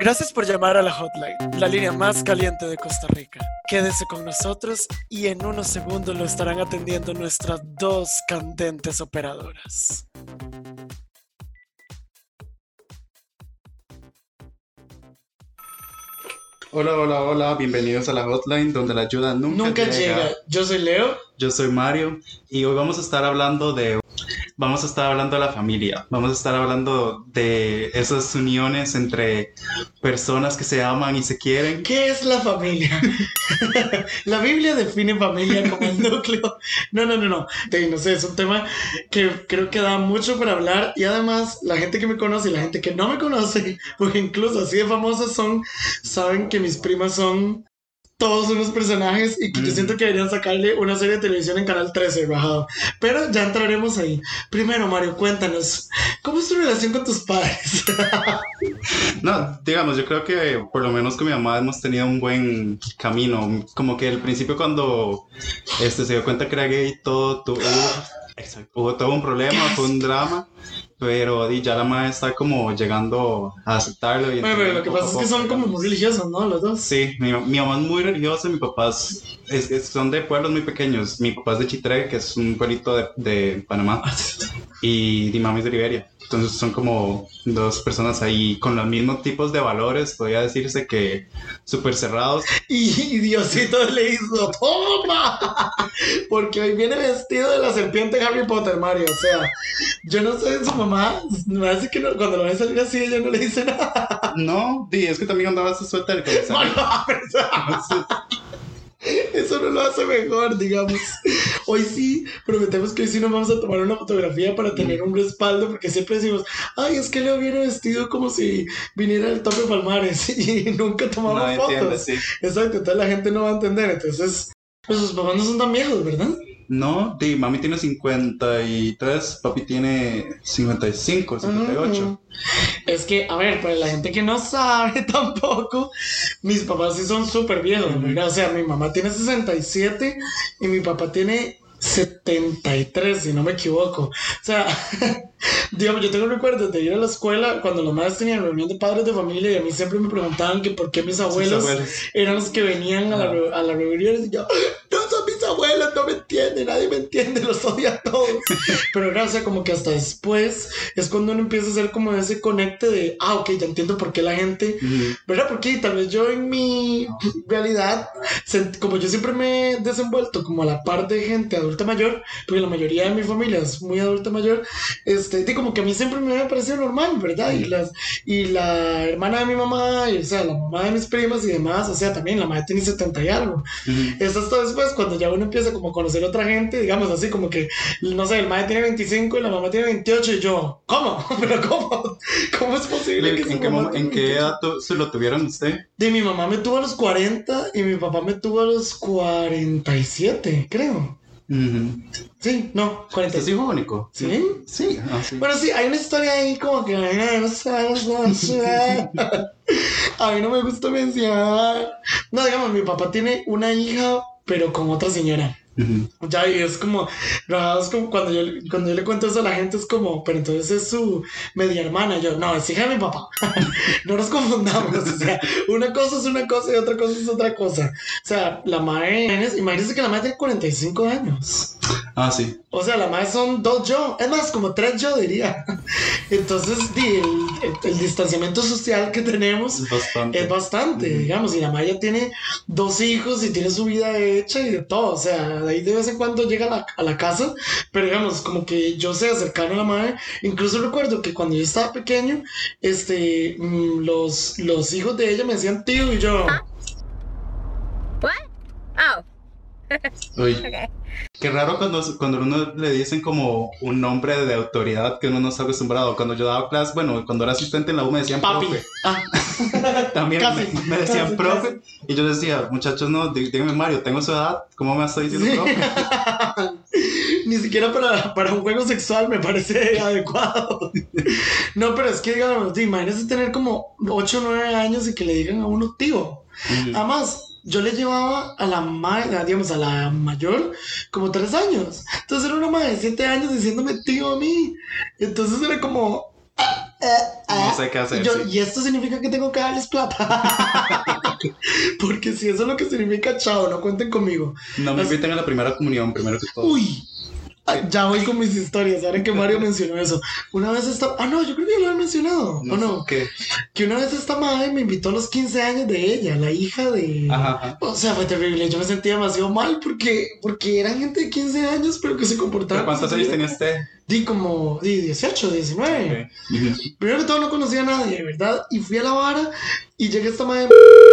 Gracias por llamar a la hotline, la línea más caliente de Costa Rica. Quédese con nosotros y en unos segundos lo estarán atendiendo nuestras dos candentes operadoras. Hola, hola, hola, bienvenidos a la hotline donde la ayuda nunca, Nunca llega. Yo soy Leo. Yo soy Mario y hoy vamos a estar hablando de vamos a estar hablando de la familia, vamos a estar hablando de esas uniones entre personas que se aman y se quieren. ¿Qué es la familia? la Biblia define familia como el núcleo. No, no, no, no. no sé, es un tema que creo que da mucho para hablar y además la gente que me conoce y la gente que no me conoce, porque incluso así de famosas son, saben que mis primas son todos unos personajes y que yo siento que deberían sacarle una serie de televisión en Canal 13 bajado. Pero ya entraremos ahí. Primero, Mario, cuéntanos, ¿cómo es tu relación con tus padres? no, digamos, yo creo que por lo menos con mi mamá hemos tenido un buen camino. Como que al principio cuando este, se dio cuenta que era gay, todo, todo hubo todo un problema, fue un drama. Pero ya la madre está como llegando a aceptarlo. Y bueno, pero lo que pasa es que son como muy religiosos, ¿no? Los dos. Sí, mi, mi mamá es muy religiosa, mi papá es, son de pueblos muy pequeños. Mi papá es de Chitre, que es un pueblito de, de Panamá. y mi mamá es de Liberia. Entonces son como dos personas ahí con los mismos tipos de valores, podría decirse que súper cerrados. Y Diosito le hizo, ¡toma! Porque hoy viene vestido de la serpiente Harry Potter, Mario. O sea, yo no sé, su mamá, me parece que cuando lo ve salir así, ella no le dice nada. No, es que también andaba su suéter. No, no, Eso no lo hace mejor, digamos. Hoy sí, prometemos que hoy sí nos vamos a tomar una fotografía para tener un respaldo, porque siempre decimos, ay, es que Leo viene vestido como si viniera del tope Palmares y nunca tomamos fotos. Exacto, entonces la gente no va a entender. Entonces, pues sus papás no son tan viejos, ¿verdad? No, di, mami tiene 53, papi tiene 55, 58. Es que, a ver, para la gente que no sabe tampoco, mis papás sí son súper viejos, O sea, mi mamá tiene 67 y mi papá tiene 73, si no me equivoco. O sea, digamos, yo tengo recuerdos de ir a la escuela cuando los madres tenían reunión de padres de familia y a mí siempre me preguntaban que por qué mis abuelos, eran los que venían a la, a la reunión y yo, mis abuelos no me entienden, nadie me entiende, los odia a todos. Pero gracias, como que hasta después es cuando uno empieza a hacer como ese conecte de, ah, ok, ya entiendo por qué la gente, ¿verdad? Porque tal vez yo en mi realidad, como yo siempre me he desenvuelto como a la par de gente adulta mayor, porque la mayoría de mi familia es muy adulta mayor, este, como que a mí siempre me ha parecido normal, ¿verdad? Y, las, y la hermana de mi mamá, y, o sea, la mamá de mis primas y demás, o sea, también la madre tiene 70 y algo. Eso hasta después, cuando ya uno empieza como a conocer a otra gente, digamos así, como que, no sé, el madre tiene 25 y la mamá tiene 28 y yo, ¿cómo? ¿Pero cómo? ¿Cómo es posible que ¿En, qué, ¿en qué edad se lo tuvieron usted? De mi mamá me tuvo a los 40 y mi papá me tuvo a los 47, creo. Sí, no, 47. ¿Es hijo único? ¿Sí? Sí. Ah, sí. Bueno, sí, hay una historia ahí como que... a mí no me gusta mencionar. No, digamos, mi papá tiene una hija pero con otra señora. Ya, y es como, es como cuando yo, cuando yo le cuento eso a la gente, es como, pero entonces es su media hermana. Yo, no, es hija de mi papá. no nos confundamos. O sea, una cosa es una cosa y otra cosa es otra cosa. O sea, la madre, imagínense que la madre tiene 45 años. Ah, sí. O sea, la madre son dos yo. Es más, como tres yo diría. Entonces, el, distanciamiento social que tenemos es bastante, digamos. Y la madre ya tiene dos hijos y tiene su vida hecha y de todo. O sea, ahí de vez en cuando llega a la, casa, pero digamos, como que yo sé acercar a la madre. Incluso recuerdo que cuando yo estaba pequeño, este, mm, los, los hijos de ella me decían tío y yo. What? Oh. Uy. Qué raro cuando, cuando uno le dicen como un nombre de autoridad que uno no está acostumbrado. Cuando yo daba clase, bueno, cuando era asistente en la U me decían Papi. profe. Ah. También me, decían profe. Y yo decía, muchachos, no, dígame Mario, tengo su edad, ¿cómo me estoy diciendo profe? Ni siquiera para, para, un juego sexual me parece adecuado. no, pero es que, digamos, imagínese tener como 8 o 9 años y que le digan a uno tío. Además, yo le llevaba a la, digamos, a la mayor como tres años. Entonces era una madre de siete años diciéndome tío a mí. Entonces era como, ah, No sé qué hacer. Yo, sí. y esto significa que tengo que darles plata. Porque si eso es lo que significa, chao, no cuenten conmigo. No me inviten a la primera comunión, primero que todo. Uy, ah, ya voy con mis historias. Ahora que Mario mencionó eso. Una vez esta. Ah, no, yo creo que ya lo he mencionado. ¿O no? ¿Qué? Que una vez esta madre me invitó a los 15 años de ella, la hija de. Ajá, ajá. O sea, fue terrible. Yo me sentía demasiado mal porque, porque eran gente de 15 años, pero que se comportaban. ¿Pero cuántos años tenía usted? Di como di 18, 19. Ok. Ujú. Primero que todo no conocía a nadie, ¿verdad? Y fui a la vara y llegué esta madre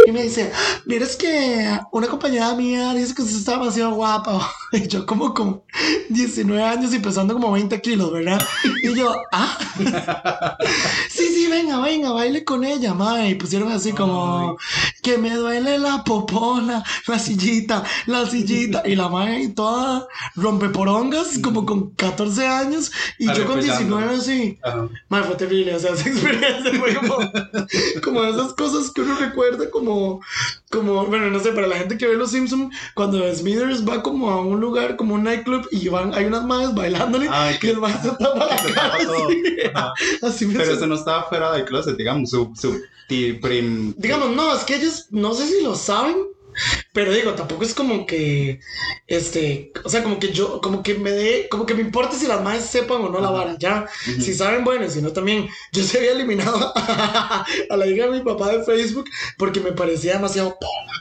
y me dice, mira, es que una compañera mía dice que usted está demasiado guapa. Y yo como con 19 años y pesando como 20 kilos, ¿verdad? Y yo, ah, sí, sí, venga, venga, baile con ella, madre. Y pusieron así como, que me duele la popona, la sillita, la sillita. Y la madre toda rompeporongas, como con 14 años. Y yo con Arrepellando. 19 así. Madre, fue terrible, o sea, esa experiencia fue como, como esas cosas que uno recuerda como, como, bueno, no sé, para la gente que ve Los Simpsons, cuando Smithers va como a un lugar, como un nightclub, y van, hay unas madres bailándole, Ay, y que- el madre se tapa la Se cara, tapa así, así me Pero eso no estaba fuera del closet, digamos, su, su prim... Digamos, no, es que ellos, no sé si lo saben, pero digo, tampoco es como que, este, o sea, como que yo, como que me dé, como que me importa si las madres sepan o no la vara, ya. Si saben, bueno, y si no también. Yo se había eliminado a la hija de mi papá de Facebook porque me parecía demasiado pola.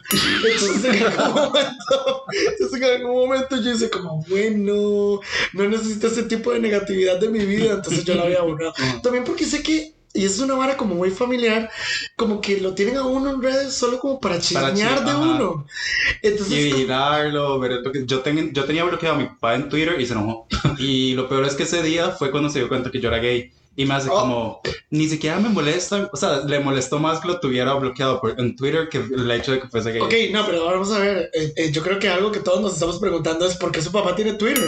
Entonces en algún momento, entonces, en algún momento yo hice como, bueno, no necesito ese tipo de negatividad de mi vida, entonces yo la había borrado. También porque sé que, y es una vara como muy familiar, como que lo tienen a uno en redes solo como para chismear chi- de uno. Entonces, Y vigilarlo, ver lo que... Yo, ten- yo tenía bloqueado a mi papá en Twitter y se enojó. Y lo peor es que ese día fue cuando se dio cuenta que yo era gay. Y me hace Oh. como, ni siquiera me molesta, o sea, le molestó más que lo tuviera bloqueado por, en Twitter que el hecho de que fuese gay. Ok, no, pero ahora vamos a ver. eh, eh, yo creo que algo que todos nos estamos preguntando es por qué su papá tiene Twitter.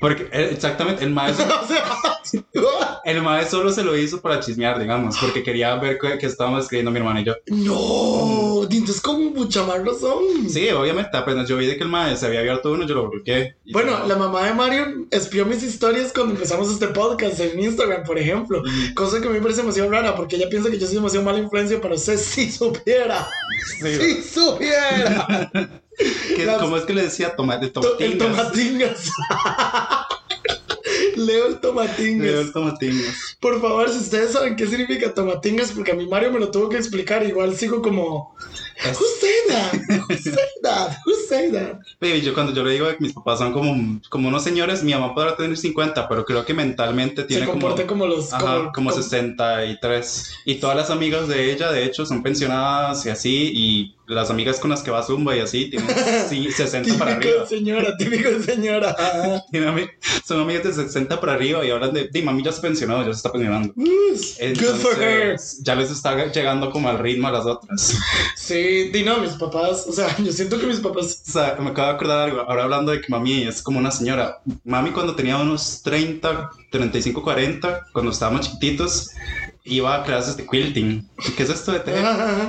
Porque, eh, exactamente, el maestro, el maestro solo se lo hizo para chismear, digamos, porque quería ver qué, qué estábamos escribiendo mi hermana y yo. no, entonces como mucha más razón. Sí, obviamente, apenas yo vi de que el maestro se había abierto uno, yo lo bloqueé. Bueno, la mamá de Mario espió mis historias cuando empezamos este podcast en Instagram, por ejemplo. Cosa que a mí me parece demasiado rara porque ella piensa que yo soy demasiado mala influencia para usted si supiera. Sí, Si supiera. ¿Qué- las- ¿Cómo es que le decía tomate? To- el tomatingas. Leo el tomatingas. Leo el tomatingas. Por favor, si ustedes saben qué significa tomatingas, porque a mi Mario me lo tuvo que explicar, igual sigo como, Who say that? Who say that? Who say that? Baby, yo cuando yo le digo que mis papás son como, como unos señores, mi mamá podrá tener 50, pero creo que mentalmente tiene Se como, como los... ajá, como, como 63. Y todas las amigas de ella, de hecho, son pensionadas y así, y las amigas con las que va Zumba y así, tienen sí, 60 para arriba. de señora, típico de señora. Son amigas de 60 para arriba y hablan de, di, mami ya se pensionó, ya se está pensionando. Good for her. Entonces, ya les está llegando como al ritmo a las otras. Sí, di no, mis papás, o sea, yo siento que mis papás... O sea, me acabo de acordar algo. Ahora hablando de que mami es como una señora. Mami cuando tenía unos 30, 35, 40, cuando estábamos chiquititos, iba a clases de quilting. ¿Qué es esto de tejer?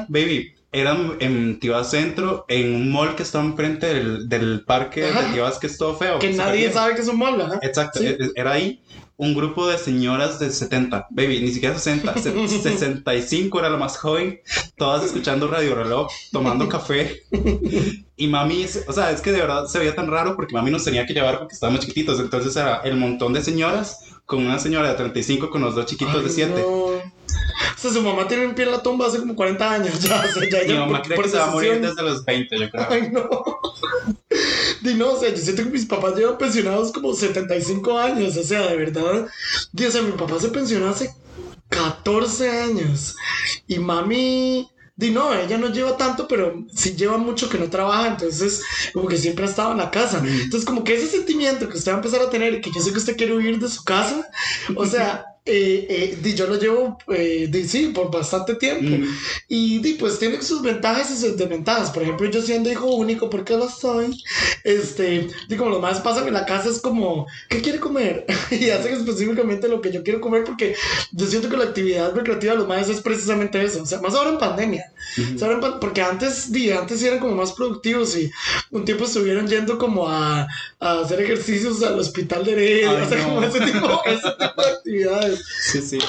Baby, eran en Tibás Centro, en un mall que está enfrente del, del parque Ajá. de Tibás, que es todo feo. Que nadie bien. sabe que es un mall, ¿verdad? Exacto, Sí. e- e- era ahí un grupo de señoras de 70, baby, ni siquiera 60, se- 65 era la más joven, todas escuchando Radio Reloj, tomando café. Y mami, o sea, es que de verdad se veía tan raro porque mami nos tenía que llevar porque estábamos chiquitos, entonces era el montón de señoras con una señora de 35 con los dos chiquitos de Ay, 7. no. O sea, su mamá tiene un pie en la tumba hace como 40 años ya. O sea, ya Mi mamá por- cree por que se va a morir desde los 20, yo creo. Ay, no. Di no, o sea, yo siento que mis papás llevan pensionados como 75 años. O sea, de verdad. O sea, mi papá se pensionó hace 14 años. Y mami. Di no, ella no lleva tanto, pero sí lleva mucho que no trabaja, entonces como que siempre ha estado en la casa. Entonces como que ese sentimiento que usted va a empezar a tener y que yo sé que usted quiere huir de su casa, o sea, eh, eh, yo lo llevo, eh, sí, por bastante tiempo. Mm. Y pues tiene sus ventajas y sus desventajas. Por ejemplo, yo siendo hijo único, porque lo soy, este, di, como los más pasan en la casa es como, ¿qué quiere comer? y hacen específicamente lo que yo quiero comer porque yo siento que la actividad recreativa de los más es precisamente eso. O sea, más ahora en pandemia. O sea, ahora en pan- porque antes, di, antes eran como más productivos y un tiempo estuvieron yendo como a, a hacer ejercicios al hospital de Heredia. O sea, no. como ese tipo, ese tipo de actividades.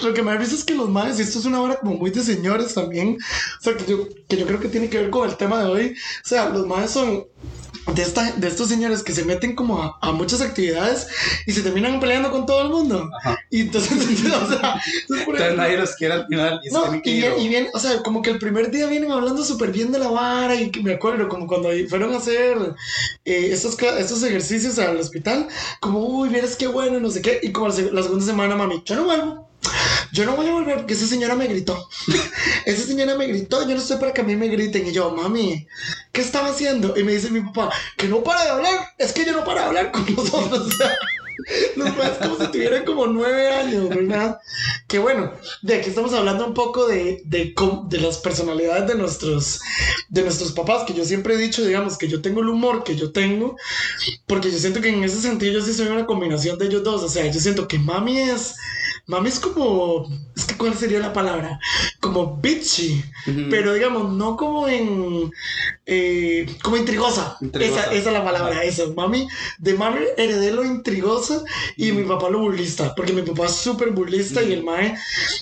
Lo que me da risa es que los madres, y esto es una hora como muy de señores también, o sea, que yo, que yo creo que tiene que ver con el tema de hoy, o sea, los madres son de, esta, de estos señores que se meten como a, a muchas actividades y se terminan peleando con todo el mundo. Ajá. Y entonces, o sea, entonces, por Entonces ejemplo, nadie los quiere al final y no, y bien, y bien, o sea, como que el primer día vienen hablando súper bien de la vara y que me acuerdo como cuando fueron a hacer eh, estos, estos ejercicios al hospital, como, uy, vieras qué bueno, no sé qué, y como la, la segunda semana, mami, yo no vuelvo. Yo no voy a volver porque esa señora me gritó. esa señora me gritó, yo no estoy para que a mí me griten. Y yo, mami, ¿qué estaba haciendo? Y me dice mi papá, que no para de hablar. Es que yo no para de hablar con nosotros. O los padres como si tuvieran como nueve años, ¿verdad? Que bueno, de aquí estamos hablando un poco de, de, de las personalidades de nuestros, de nuestros papás, que yo siempre he dicho, digamos, que yo tengo el humor que yo tengo, porque yo siento que en ese sentido yo sí soy una combinación de ellos dos, o sea, yo siento que mami es, mami es como, es que cuál sería la palabra, como bitchy, pero digamos, no como en, eh, como intrigosa, Intrigosa. Esa, esa es la palabra, eso, mami, de mami heredé lo intrigosa y mi papá lo burlista, porque mi papá es súper burlista y el mae,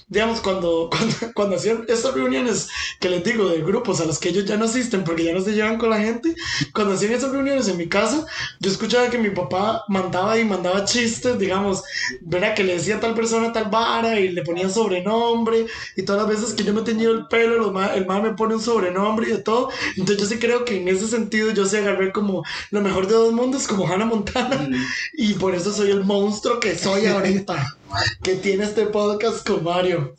digamos, cuando, cuando, cuando hacían estas reuniones que les digo de grupos a los que ellos ya no asisten porque ya no se llevan con la gente, cuando hacían esas reuniones en mi casa, yo escuchaba que mi papá mandaba y mandaba chistes, digamos, verá que le decía a tal persona tal vara y le ponía sobrenombre y todas las veces que yo me he teñido el pelo, ma- el mae me pone un sobrenombre y de todo, entonces yo sí creo que en ese sentido yo sí agarré como lo mejor de dos mundos como Hannah Montana y por eso soy el monstruo que soy ahorita. Que tiene este podcast con Mario.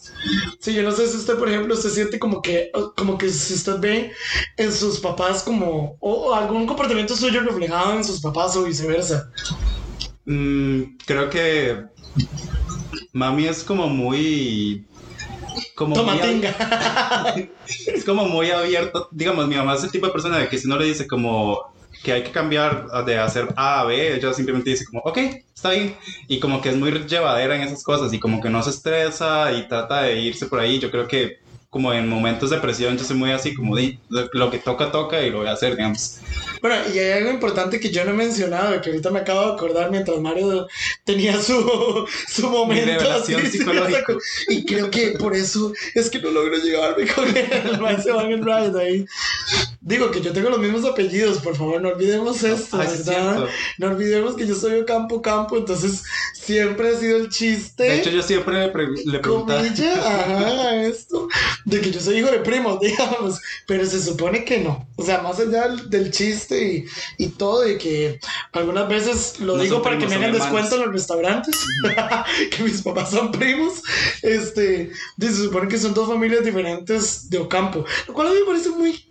Sí, yo no sé si usted, por ejemplo, se siente como que, como que si usted ve en sus papás como, o, o algún comportamiento suyo reflejado en sus papás o viceversa. Mm, creo que mami es como muy como muy ab- Tomatinga. es como muy abierto. Digamos mi mamá es el tipo de persona de que si no le dice como que hay que cambiar de hacer A a B ella simplemente dice como ok está bien. Y como que es muy llevadera en esas cosas y como que no se estresa y trata de irse por ahí. Yo creo que como en momentos de presión yo soy muy así como de lo que toca toca y lo voy a hacer digamos Bueno, y hay algo importante que yo no he mencionado, que ahorita me acabo de acordar mientras Mario tenía su, su momento. así, sí, psicológica. exacto. Y creo que por eso es que no logro llevarme con man, se van ride ahí. Digo que yo tengo los mismos apellidos, por favor, no olvidemos esto, es ¿verdad? cierto. No olvidemos que yo soy Ocampo Campo, entonces siempre ha sido el chiste. de hecho yo siempre le, pre- le preguntaba comilla, ajá, esto, de que yo soy hijo de primos, digamos, pero se supone que no. O sea, más allá del, del chiste y, y todo, y que algunas veces lo No digo para que me hagan descuento en los restaurantes, que mis papás son primos, este, se supone que son dos familias diferentes de Ocampo, lo cual a mí me parece muy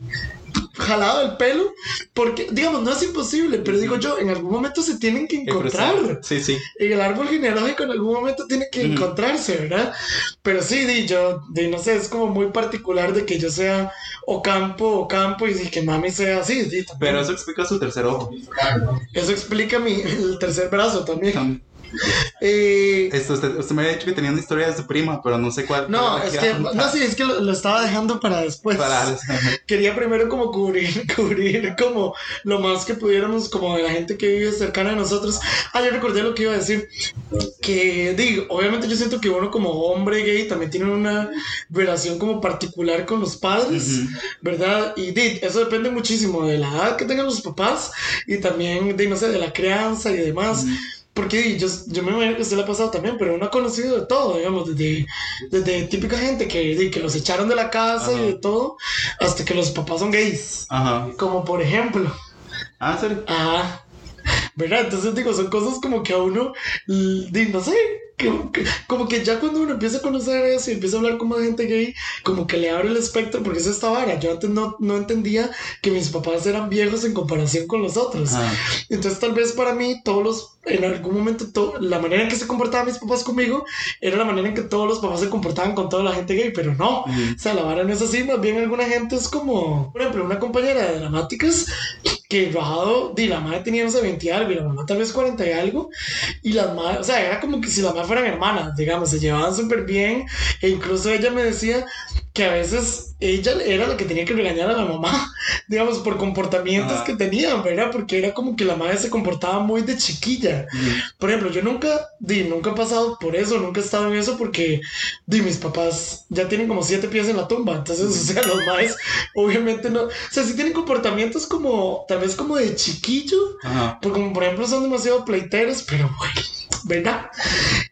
jalado el pelo, porque, digamos, no es imposible, pero digo yo, en algún momento se tienen que encontrar. sí sí. En el árbol genealógico en algún momento tiene que encontrarse, ¿verdad? Pero sí, di, yo, di, no sé, es como muy particular de que yo sea Ocampo, Ocampo y que mami sea así, di, pero eso explica su tercer ojo. Eso explica mi, el tercer brazo también. Eh, Esto, usted, usted me había dicho que tenía una historia de su prima, pero no sé cuál. no, es que, contar. no, sí, es que lo, lo estaba dejando para después. Para- Quería primero como cubrir, cubrir como lo más que pudiéramos como de la gente que vive cercana a nosotros. Ah, yo recordé lo que iba a decir. Que digo, obviamente yo siento que uno como hombre gay también tiene una relación como particular con los padres, Ujú. ¿verdad? Y di, eso depende muchísimo de la edad que tengan los papás y también de, no sé, de la crianza y demás. Porque yo, yo me imagino que usted le ha pasado también, pero uno ha conocido de todo, digamos, desde, desde típica gente que, que los echaron de la casa Ajá. y de todo, hasta que los papás son gays. Ajá. Como por ejemplo, Ah, ¿en serio? ah, ¿verdad? Entonces digo, son cosas como que a uno, no sé, que- que- como que ya cuando uno empieza a conocer eso y empieza a hablar con más gente gay, como que le abre el espectro, porque es esta vara. Yo antes no, no entendía que mis papás eran viejos en comparación con los otros. Ajá. Entonces tal vez para mí todos los, en algún momento, to- la manera en que se comportaban mis papás conmigo era la manera en que todos los papás se comportaban con toda la gente gay, pero no. Ujú. O sea, la vara no es así, más bien alguna gente es como, por ejemplo, una compañera de dramáticas que bajado, di, la madre tenía, no sé, 20 y algo, y la mamá tal vez 40 y algo, y las madres, o sea, era como que si las madres fueran hermanas, digamos, se llevaban súper bien, e incluso ella me decía que a veces ella era la que tenía que regañar a la mamá, digamos, por comportamientos Ajá. que tenían, ¿verdad? Porque era como que la madre se comportaba muy de chiquilla. Por ejemplo, yo nunca, di, nunca he pasado por eso, nunca he estado en eso porque, di, mis papás ya tienen como siete pies en la tumba, entonces, o sea, los madres obviamente no, o sea, sí tienen comportamientos como, tal vez como de chiquillo, Ajá. porque como por ejemplo son demasiado pleiteros, pero bueno, ¿verdad?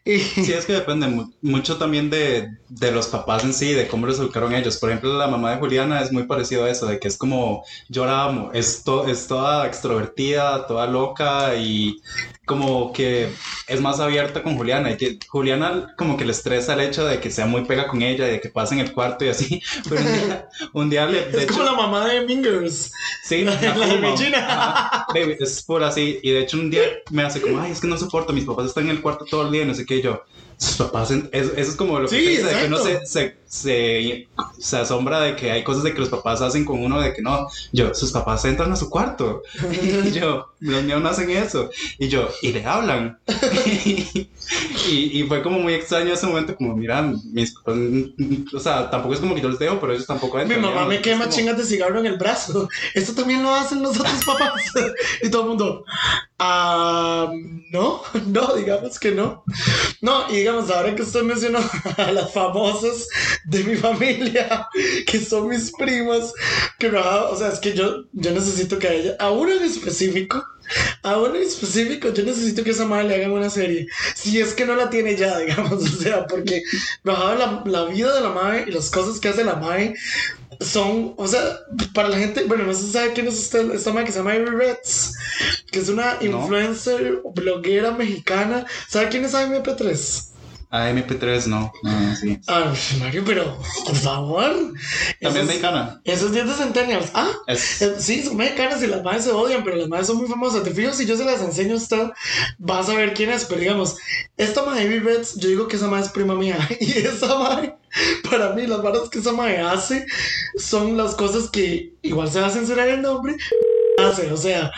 Sí, es que depende mu- mucho también de, de los papás en sí, de cómo les educaron ellos. Por ejemplo, la mamá de Juliana es muy parecido a eso, de que es como, yo la amo, es, to- es toda extrovertida, toda loca y como que es más abierta con Juliana. Y que Juliana como que le estresa el hecho de que sea muy pega con ella y de que pase en el cuarto y así. Pero un día, un día le... es como hecho- la mamá de Mingers. Sí, La- la, de es por así. Y de hecho, un día me hace como, ay, es que no soporto, mis papás están en el cuarto todo el día, y no sé qué. Y yo, sus papás, eso es como lo que Sí, dice, de que uno se, se, se, se asombra de que hay cosas de que los papás hacen con uno, de que no. Yo, sus papás entran a su cuarto. Y yo, los míos no hacen eso. Y yo, y le hablan. y, y fue como muy extraño ese momento, como, mira, mis papás, o sea, tampoco es como que yo les dejo, pero ellos tampoco Mi entran. mamá digamos. me quema como- chingas de cigarro en el brazo. Esto también lo hacen los otros papás. y todo el mundo, ah, no, no, digamos que no. No, y digamos, ahora que usted mencionó a las famosas de mi familia, que son mis primas, que no, o sea, es que yo, yo necesito que a ella, a una en específico, a una en específico, yo necesito que esa madre le hagan una serie. Si es que no la tiene ya, digamos, o sea, porque bajaba la, la vida de la madre y las cosas que hace la madre son, o sea, para la gente, bueno, no sé si sabe quién es esta, esta madre que se llama Ivy Reds, que es una No. influencer, bloguera mexicana. ¿Sabe quién es AMP3? Ah, MP3 no. No, sí. Ah, Mario, pero por favor. También Esos- mexicana. Esos 10 de Centennials. Ah, Es, eh, Sí, son mexicanas y las madres se odian, pero las madres son muy famosas. Te fijo, si yo se las enseño a usted, vas a ver quién es. Pero digamos, esta madre Ivy Reds, yo digo que esa madre es prima mía. Y esa madre, para mí, las varas que esa madre hace son las cosas que igual se va a censurar el nombre. Hace, o sea,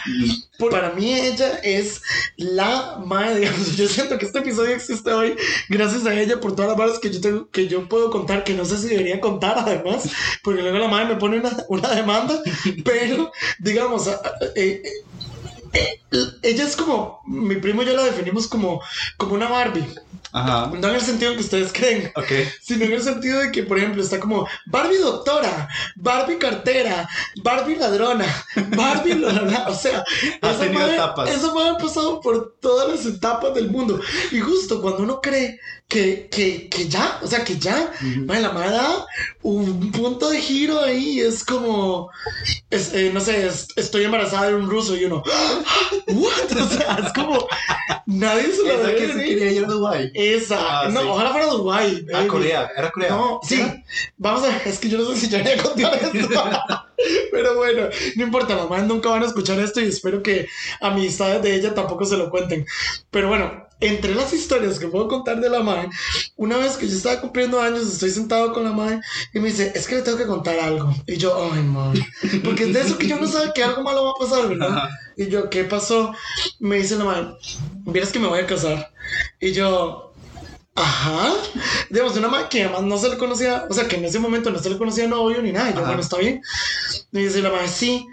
por- para mí ella es la madre, digamos, yo siento que este episodio existe hoy gracias a ella por todas las varas que yo tengo, que yo puedo contar, que no sé si debería contar además, porque luego la madre me pone una, una demanda, pero digamos, eh, eh, ella es como, mi primo y yo la definimos como, como una Barbie, ajá. no en el sentido que ustedes creen, sino en el sentido de que, por ejemplo, está como Barbie doctora, Barbie cartera, Barbie ladrona, Barbie bla. O sea, Ha esa madre- etapas. esa madre ha pasado por todas las etapas del mundo. Y justo cuando uno cree que, que, que ya, o sea, que ya, madre, la madre da un punto de giro ahí, es como, es, eh, no sé, es- estoy embarazada de un ruso y uno, ¿what? O sea, es como, nadie se lo debe decir. quería ir a Dubái. Esa, Ah, no, sí. ojalá fuera Dubái. Ah. Corea. Era Corea. No, sí. Vamos a ver, es que yo no sé si yo voy a contar esto. Pero bueno, no importa, madres nunca van a escuchar esto y espero que amistades de ella tampoco se lo cuenten. Pero bueno, entre las historias que puedo contar de la madre, una vez que yo estaba cumpliendo años, estoy sentado con la madre y me dice, es que le tengo que contar algo. Y yo, ay, madre, porque es de eso que yo no sabe que algo malo va a pasar, ¿verdad? Ajá. Y yo, ¿qué pasó? Me dice la madre, vieras que me voy a casar. Y yo, ajá. Digamos, una madre que además no se le conocía, o sea, que en ese momento no se le conocía novio ni nada. Y yo, Ajá. bueno, está bien. Me dice la madre, sí.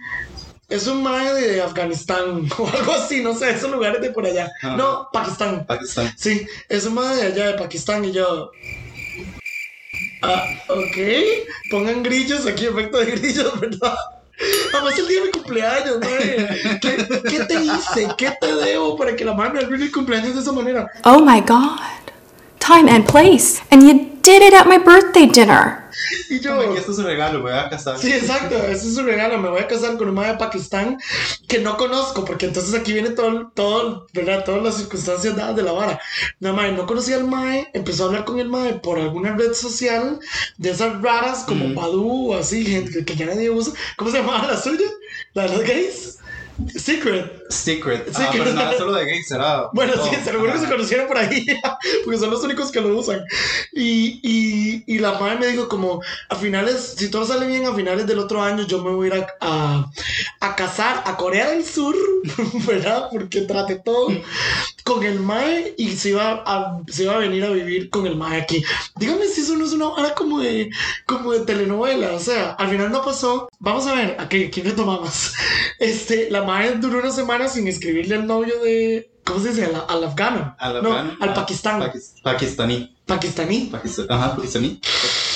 Es un mae de Afganistán o algo así, no sé, esos lugares de por allá. No, Pakistán. Pakistán. Sí, es un mae de allá de Pakistán y yo. Ah, ok. Pongan grillos aquí, efecto de grillos, ¿verdad? Además, el día de mi cumpleaños, mae. ¿Qué, qué te hice? ¿Qué te debo para que la madre me arruine el cumpleaños de esa manera? Oh my god. Time and place. And you did it at my birthday dinner. Y yo. Como que esto es un regalo, me voy a casar. Sí, exacto, ese es su regalo. Me voy a casar con una madre de Pakistán que no conozco, porque entonces aquí viene todo, todo, ¿verdad? Todas las circunstancias dadas de la vara. La madre no conocía al mae, empezó a hablar con el mae por alguna red social de esas raras como Mm. Badoo o así, gente que, que ya nadie usa. ¿Cómo se llamaba la suya? La de los gays. Secret. Secret. Ah, Secret. pero nada, solo de gay será. Bueno, No. sí, seguro que se conocieron por ahí, porque son los únicos que lo usan. Y, y, y la madre me dijo como, a finales, si todo sale bien, a finales del otro año yo me voy a ir a, a, a casar a Corea del Sur ¿verdad? Porque trate todo con el mae y se iba a, se iba a venir a vivir con el mae aquí. Dígame si eso no es una hora como de, como de telenovela, o sea, al final no pasó. Vamos a ver, ¿a qué, quién retomamos? Este, la mae duró una semana sin escribirle al novio de, ¿cómo se dice? Al, al afgano. Al no, afgano. al Ah, Pakistán. Pakis- Pakistaní. Pakistaní. Pakistan- Ajá, pakistaní.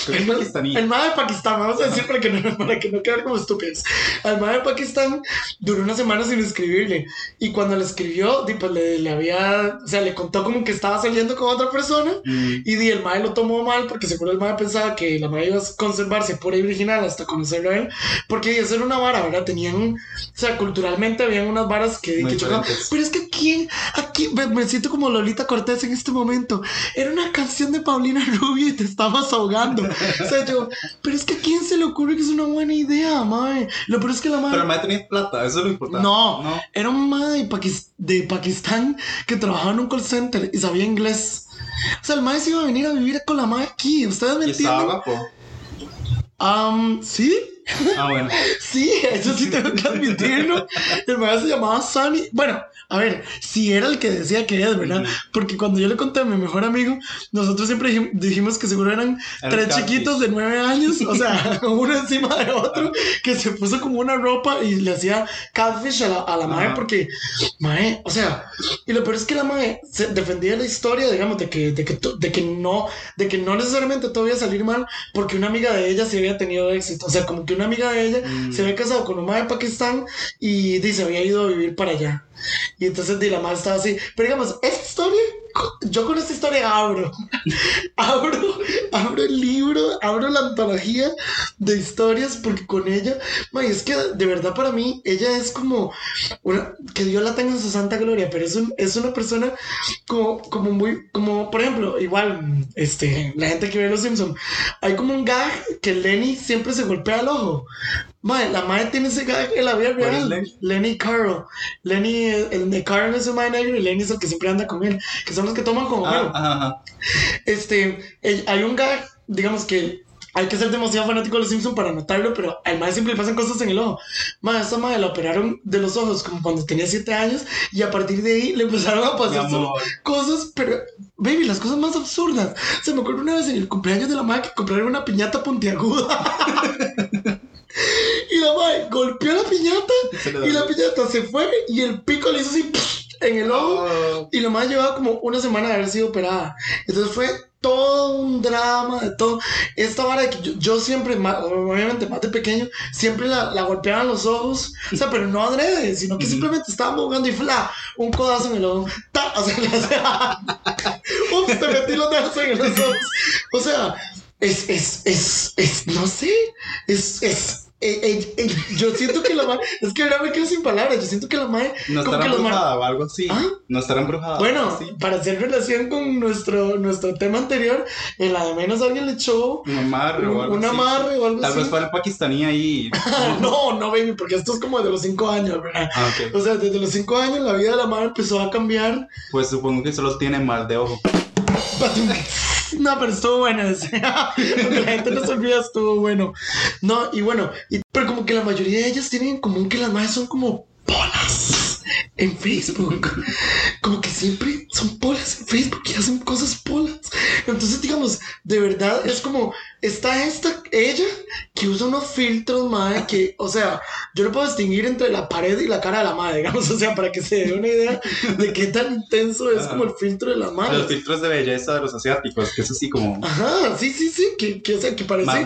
El, pakistaní. el mae de Pakistán, vamos a decir para que no, para que no queden como estúpidos. Al mae de Pakistán duró una semana sin escribirle. Y cuando le escribió, pues le, le había, o sea, le contó como que estaba saliendo con otra persona. Mm, Y di, el mae lo tomó mal porque seguro el mae pensaba que la mae iba a conservarse pura y original hasta conocerlo a él. Porque eso era una vara, ¿verdad? Tenían, o sea, culturalmente habían unas varas que, que chocaban. Pero es que aquí, aquí me, me siento como Lolita Cortés en este momento. Era una canción de Paulina Rubio y te estabas ahogando. O sea, yo, pero es que a quién se le ocurre que es una buena idea, mae. Lo peor es que la mae. Pero el mae tenía plata, eso es lo importante. No, no. era un mae de, Pakis- de Pakistán que trabajaba en un call center y sabía inglés. O sea, el mae se iba a venir a vivir con la mae aquí. ¿Ustedes me entienden? guapo. Um, sí, Ah, bueno. sí, eso sí tengo que admitirlo. El mae se llamaba Sunny. Bueno, a ver, si era el que decía que es, ¿verdad? Porque cuando yo le conté a mi mejor amigo, nosotros siempre dijim- dijimos que seguro eran tres chiquitos de nueve años, o sea, uno encima de otro, que se puso como una ropa y le hacía catfish a la, a la mae Ajá. porque, mae, o sea, y lo peor es que la mae se defendía la historia, digamos, de que, de que, de que no, de que no necesariamente todo iba a salir mal porque una amiga de ella sí había tenido éxito, o sea, como que una amiga de ella Mm. se había casado con un mae de Pakistán y dice, había ido a vivir para allá. Y entonces di, la madre estaba así. Pero digamos, esta historia, yo con esta historia abro, abro, abro el libro, abro la antología de historias porque con ella, mae, es que de verdad para mí, ella es como una, que Dios la tenga en su santa gloria, pero es, un- es una persona como, como muy, como por ejemplo, igual, este, la gente que ve Los Simpsons, hay como un gag que Lenny siempre se golpea el ojo. Mae, la madre tiene ese gag en la vida ¿Cuál es real. Lenny? Lenny Carl. Lenny, el de Carl es un mae negro y Lenny es el que siempre anda con él, que son los que toman con Ah, Homero. ajá, ajá. Este, el- hay un gag, digamos que hay que ser demasiado fanático de los Simpsons para notarlo, pero al mae siempre le pasan cosas en el ojo. Mae, esta madre la operaron de los ojos como cuando tenía 7 años y a partir de ahí le empezaron a pasar cosas, pero, baby, las cosas más absurdas. Se me acuerdo una vez en el cumpleaños de la madre que compraron una piñata puntiaguda. y la madre golpeó la piñata y la piñata se fue y el pico le hizo así en el ojo. Oh, Y la madre llevaba como una semana de haber sido operada. Entonces fue todo un drama de todo. Esta vara de que yo, yo siempre, obviamente más de pequeño, siempre la, la golpeaban los ojos. O sea, pero no adrede, sino que simplemente estábamos jugando y fla, un codazo en el ojo. Ta, o sea, Ups, te metí los dedos en los ojos. O sea, es, es, es, es, no sé, es, es. eh, eh, eh, yo siento que la madre, es que ahora me quedo sin palabras. Yo siento que la madre, no estará embrujada o algo así. ¿Ah? No estará embrujada. bueno, para hacer relación con nuestro, nuestro tema anterior, en la de menos alguien le echó Un amarre o algo un así. amarre o algo Tal vez así. para el pakistaní ahí. no, no, baby, porque esto es como de los cinco años, ¿verdad? Ah. O sea, desde los cinco años la vida de la madre empezó a cambiar. Pues supongo que solo tiene mal de ojo. No, pero estuvo bueno la gente no se olvida, estuvo bueno. No, y bueno, pero como que la mayoría de ellas tienen en común que las madres son como polas en Facebook. Como que siempre son polas en Facebook y hacen cosas polas. Entonces, digamos, de verdad es como, está esta, ella, que usa unos filtros, madre, que, o sea, yo no puedo distinguir entre la pared y la cara de la madre, digamos, o sea, para que se dé una idea de qué tan intenso es como el filtro de la madre. Los filtros de belleza de los asiáticos, que es así como Ajá, sí, sí, sí, que, que, o sea, que parece, que,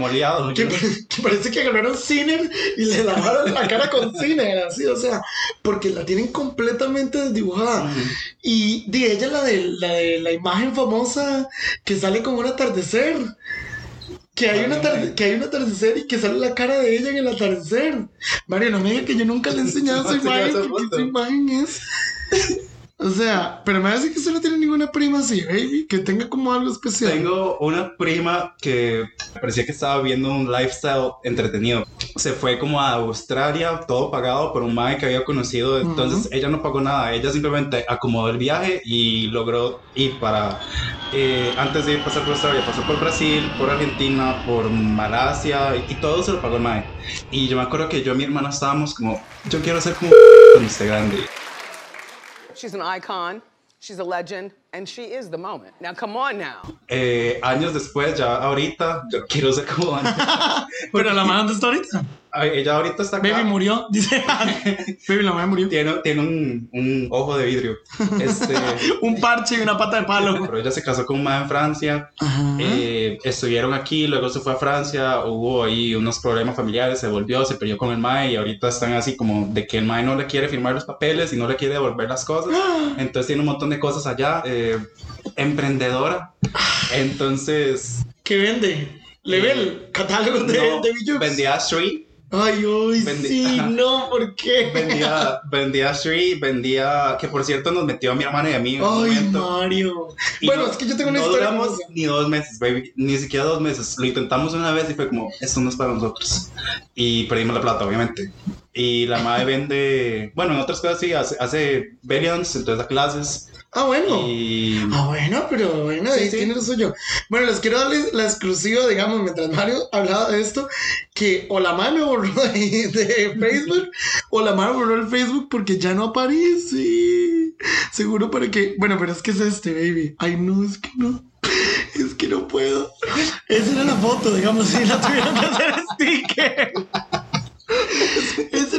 yo no pare- que parece que agarraron Ciner y le lavaron la cara con Ciner, así, o sea, porque la tienen completamente desdibujada. Y de ella la de, la de la imagen famosa que sale con un atardecer. Que hay, un Ay, atarde- ay. que hay un atardecer y que sale la cara de ella en el atardecer. Mario, no me diga que yo nunca le he enseñado No esa imagen porque esa imagen es... O sea, pero me hace que usted no tiene ninguna prima así, baby, que tenga como algo especial. Tengo una prima que parecía que estaba viendo un lifestyle entretenido. Se fue como a Australia, todo pagado por un mae que había conocido. Entonces ella no pagó nada. Ella simplemente acomodó el viaje y logró ir para. eh, antes de pasar por Australia, pasó por Brasil, por Argentina, por Malasia y, y todo se lo pagó el mae. Y yo me acuerdo que yo y mi hermana estábamos como, yo quiero ser como esté grande. She's an icon, she's a legend, and she is the moment. Now, come on now. Eh, años después, ya ahorita, yo quiero ser como antes. Pero la madre, ¿dónde está ahorita? Ay, Ella ahorita está acá. Baby murió, dice. baby, la madre murió. Tiene, tiene un, un ojo de vidrio. Este, Un parche y una pata de palo. pero ella se casó con un mae en Francia. Eh, estuvieron aquí, luego se fue a Francia. Hubo ahí unos problemas familiares, se volvió, se peleó con el mae y ahorita están así como de que el mae no le quiere firmar los papeles y no le quiere devolver las cosas. Entonces tiene un montón de cosas allá. eh, emprendedora. Entonces. ¿Qué vende? ¿Le ve el catálogo de, no, de Bijux? vendía Street. Ay, uy, Vendi- sí, no, ¿por qué? Vendía, vendía Street, vendía. Que por cierto nos metió a mi hermana y a mí. en Ay, momento. Mario. Y Bueno, no- es que yo tengo una no historia. duramos hermosa. ni dos meses, baby. Ni siquiera dos meses. Lo intentamos una vez y fue como, esto no es para nosotros. Y perdimos la plata, obviamente. Y la madre vende, bueno, en otras cosas sí, hace, hace variants, entonces da clases. Ah, bueno. Y Ah, bueno, pero bueno, ahí sí. tiene lo suyo. Bueno, les quiero darles la exclusiva, digamos, mientras Mario hablaba de esto, que o la me borró de, de Facebook, o la madre borró el Facebook porque ya no aparece. Seguro para que. Bueno, pero es que es este, baby. Ay, no, es que no. Es que no puedo. Esa era la foto, digamos, si la tuvieron que hacer sticker.